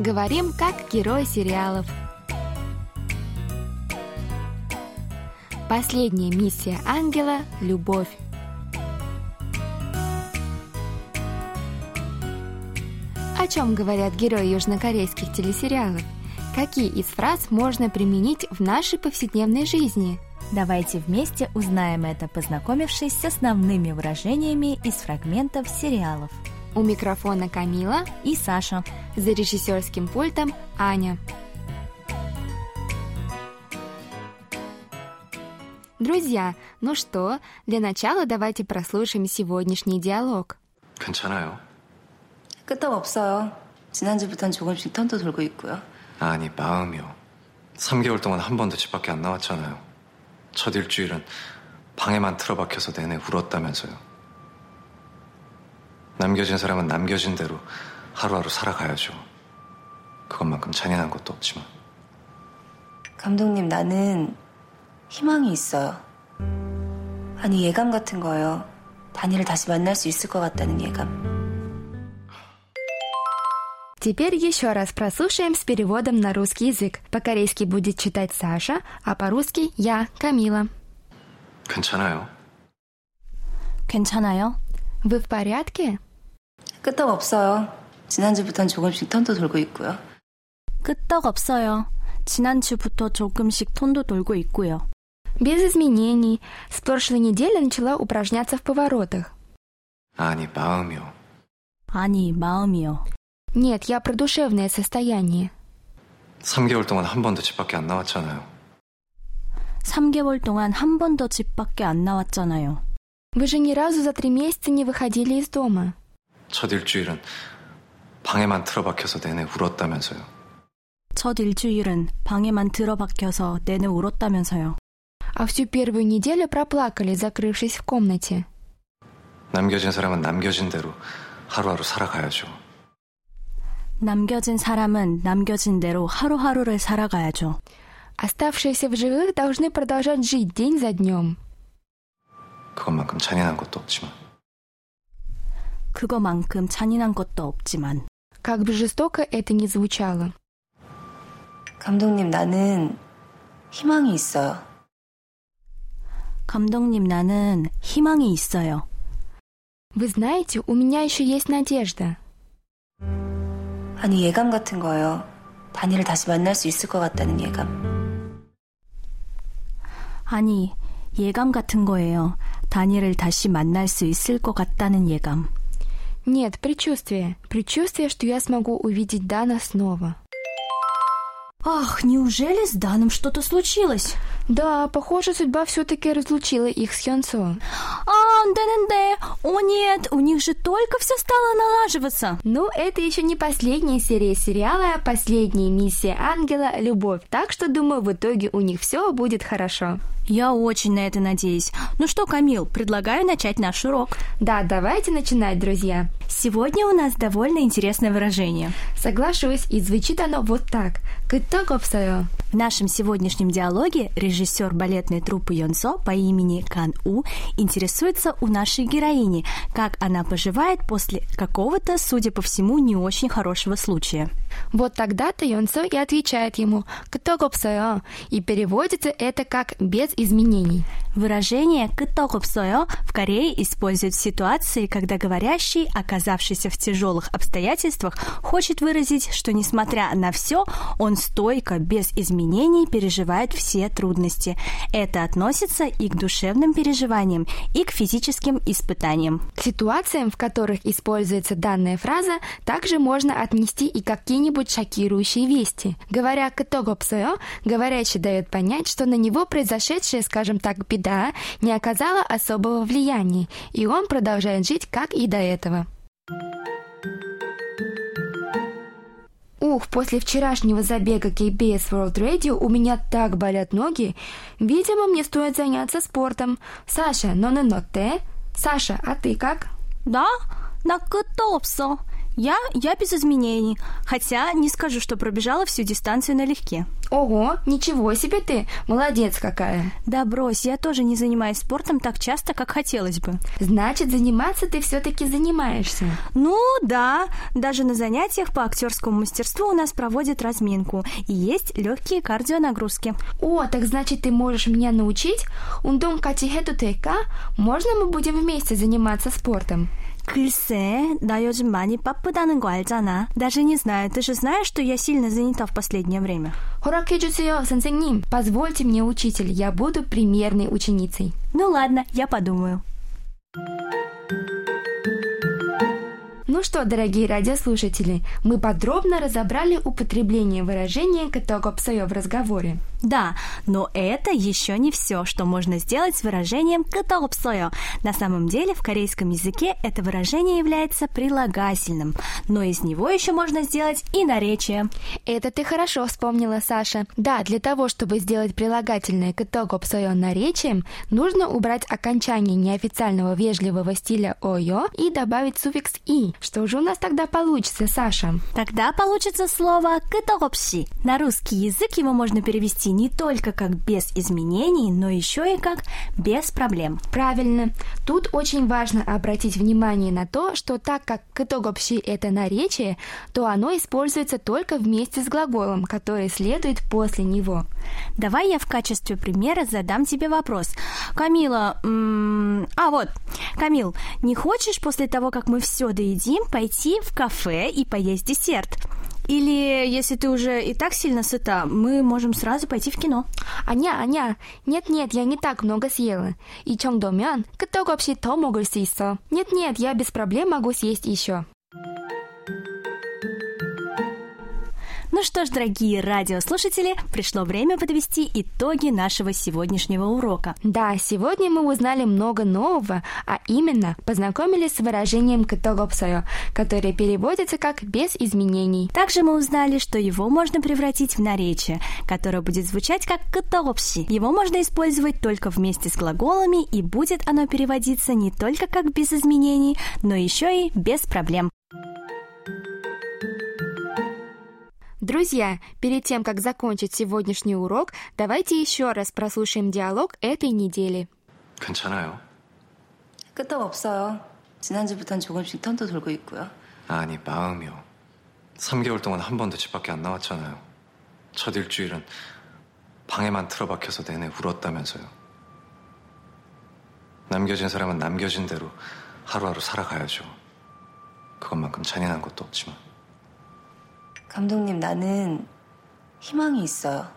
Говорим как герои сериалов. Последняя миссия ангела – любовь. О чем говорят герои южнокорейских телесериалов? Какие из фраз можно применить в нашей повседневной жизни? Давайте вместе узнаем это, познакомившись с основными выражениями из фрагментов сериалов. У микрофона Камила и Саша. За режиссерским пультом Аня. Друзья, ну что, для начала давайте прослушаем сегодняшний диалог. 괜찮아요. 끄떡없어요. 지난주부터는 조금씩 턴도 돌고 있고요. 아니, 마음이요. 3개월 동안 한 번도 집 밖에 안 나왔잖아요. 첫 일주일은 방에만 틀어박혀서 내내 울었다면서요. 남겨진 사람은 남겨진 대로 하루하루 살아가야죠. 그것만큼 잔인한 것도 없지만. 감독님, 나는 희망이 있어요. 아니, 예감 같은 거요. 다니를 다시 만날 수 있을 것 같다는 예감. Теперь еще раз прослушаем с переводом на русский язык. По-корейски будет читать Саша, а по-русски я, Камила. 괜찮아요. 괜찮아요? Вы в порядке? 끄떡없어요. 지난주부터는 조금씩 턴도 돌고 있고요. 끄떡없어요. 지난주부터 조금씩 톤도 돌고 있고요. Без изменений. С прошлой недели начала упражняться в поворотах. 아니, 마음이요. 아니, 마음이요. Нет, я про душевное состояние. 3개월 동안 한 번도 집 밖에 안 나왔잖아요. 3개월 동안 한 번도 집 밖에 안 나왔잖아요. Вы же ни разу за три месяца не выходили из дома. 첫 일주일은 방에만 틀어박혀서 내내 울었다면서요. 첫 일주일은 방에만 들어박혀서 내내 울었다면서요. А всю первую неделю проплакали, закрывшись в комнате. 남겨진 사람은 남겨진 대로 하루하루 살아가야죠. 남겨진 사람은 남겨진 대로 하루하루를 살아가야죠. Оставшиеся в живых должны продолжать жить день за днем. 그것만큼 잔인한 것도 없지만. 그거만큼 잔인한 것도 없지만. Как бы жестоко это ни звучало. 감독님, 나는 희망이 있어요. 감독님, 나는 희망이 있어요. Вы знаете, у меня еще есть надежда. 아니, 예감 같은 거요. 다니를 다시 만날 수 있을 것 같다는 예감. 아니, 예감 같은 거예요. 다니를 다시 만날 수 있을 것 같다는 예감. Нет, предчувствие. Предчувствие, что я смогу увидеть Дана снова. Ах, неужели с Даном что-то случилось? Да, похоже, судьба все-таки разлучила их с Хёнсо. А, ДНД! О нет, у них же только все стало налаживаться. Ну, это еще не последняя серия сериала, а последняя миссия ангела, любовь. Так что, думаю, в итоге у них все будет хорошо. Я очень на это надеюсь. Ну что, Камил, предлагаю начать наш урок. Да, давайте начинать, друзья. Сегодня у нас довольно интересное выражение. Соглашусь, и звучит оно вот так. «Кытокопсаю». В нашем сегодняшнем диалоге режиссер балетной труппы Йонсо по имени Кан У интересуется у нашей героини, как она поживает после какого-то, судя по всему, не очень хорошего случая. Вот тогда-то Йонсо и отвечает ему «Кытокопсаю», и переводится это как «без изменений». Выражение «кытокопсою» в Корее используют в ситуации, когда говорящий, оказавшийся в тяжелых обстоятельствах, хочет выразить, что несмотря на все, он стойко, без изменений переживает все трудности. Это относится и к душевным переживаниям, и к физическим испытаниям. К ситуациям, в которых используется данная фраза, также можно отнести и какие-нибудь шокирующие вести. Говоря «кытокопсою», говорящий дает понять, что на него произошедшее, скажем так, беда среда не оказала особого влияния, и он продолжает жить, как и до этого. Ух, после вчерашнего забега KBS World Radio у меня так болят ноги. Видимо, мне стоит заняться спортом. Саша, но не но ты? Саша, а ты как? Да, на готовься. Я, я без изменений, хотя не скажу, что пробежала всю дистанцию налегке. Ого, ничего себе ты, молодец какая. Да брось, я тоже не занимаюсь спортом так часто, как хотелось бы. Значит, заниматься ты все-таки занимаешься. Ну да, даже на занятиях по актерскому мастерству у нас проводят разминку и есть легкие кардионагрузки. О, так значит, ты можешь меня научить? Ундум кати хеду тека? Можно мы будем вместе заниматься спортом? 글쎄, 나 요즘 많이 바쁘다는 거 알잖아. Даже не знаю, ты же знаешь, что я сильно занята в последнее время. 허락해주세요, 선생님. Позвольте мне, учитель, я буду примерной ученицей. Ну ладно, я подумаю. Ну что, дорогие радиослушатели, мы подробно разобрали употребление выражения «катогопсоё» в разговоре. Да, но это еще не все, что можно сделать с выражением «катогопсоё». На самом деле в корейском языке это выражение является прилагательным, но из него еще можно сделать и наречие. Это ты хорошо вспомнила, Саша. Да, для того, чтобы сделать прилагательное «катогопсоё» наречием, нужно убрать окончание неофициального вежливого стиля «оё» и добавить суффикс «и», что же у нас тогда получится, Саша? Тогда получится слово «кытогопси». На русский язык его можно перевести не только как «без изменений», но еще и как «без проблем». Правильно. Тут очень важно обратить внимание на то, что так как «кытогопси» — это наречие, то оно используется только вместе с глаголом, который следует после него. Давай я в качестве примера задам тебе вопрос. Камила, м- а вот, Камил, не хочешь после того, как мы все доедим, пойти в кафе и поесть десерт? Или, если ты уже и так сильно сыта, мы можем сразу пойти в кино. 아니야, 아니야. Нет-нет, я не так много съела. 이 정도면 끄떡없이 더 먹을 수 있어. Нет-нет, я без проблем могу съесть еще. Что ж, дорогие радиослушатели, пришло время подвести итоги нашего сегодняшнего урока. Да, сегодня мы узнали много нового, а именно познакомились с выражением «кытогопсоё», которое переводится как «без изменений». Также мы узнали, что его можно превратить в наречие, которое будет звучать как «кытогопси». Его можно использовать только вместе с глаголами, и будет оно переводиться не только как «без изменений», но еще и «без проблем». Друзья, перед тем, как закончить сегодняшний урок, давайте еще раз прослушаем диалог этой недели. 괜찮아요. 끄떡 없어요. 지난주부터는 조금씩 턴도 돌고 있고요. 아니, 마음이요. 3개월 동안 한 번도 집 밖에 안 나왔잖아요. 첫 일주일은 방에만 틀어박혀서 내내 울었다면서요. 남겨진 사람은 남겨진 대로 하루하루 살아가야죠. 그것만큼 잔인한 것도 없지만. 감독님, 나는 희망이 있어요.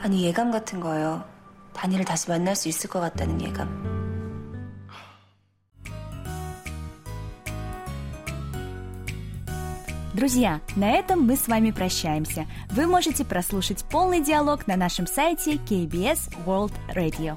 아니, 예감 같은 거예요. 다니를 다시 만날 수 있을 것 같다는 예감. Друзья, на этом мы с вами прощаемся. Вы можете прослушать полный диалог на нашем сайте KBS World Radio.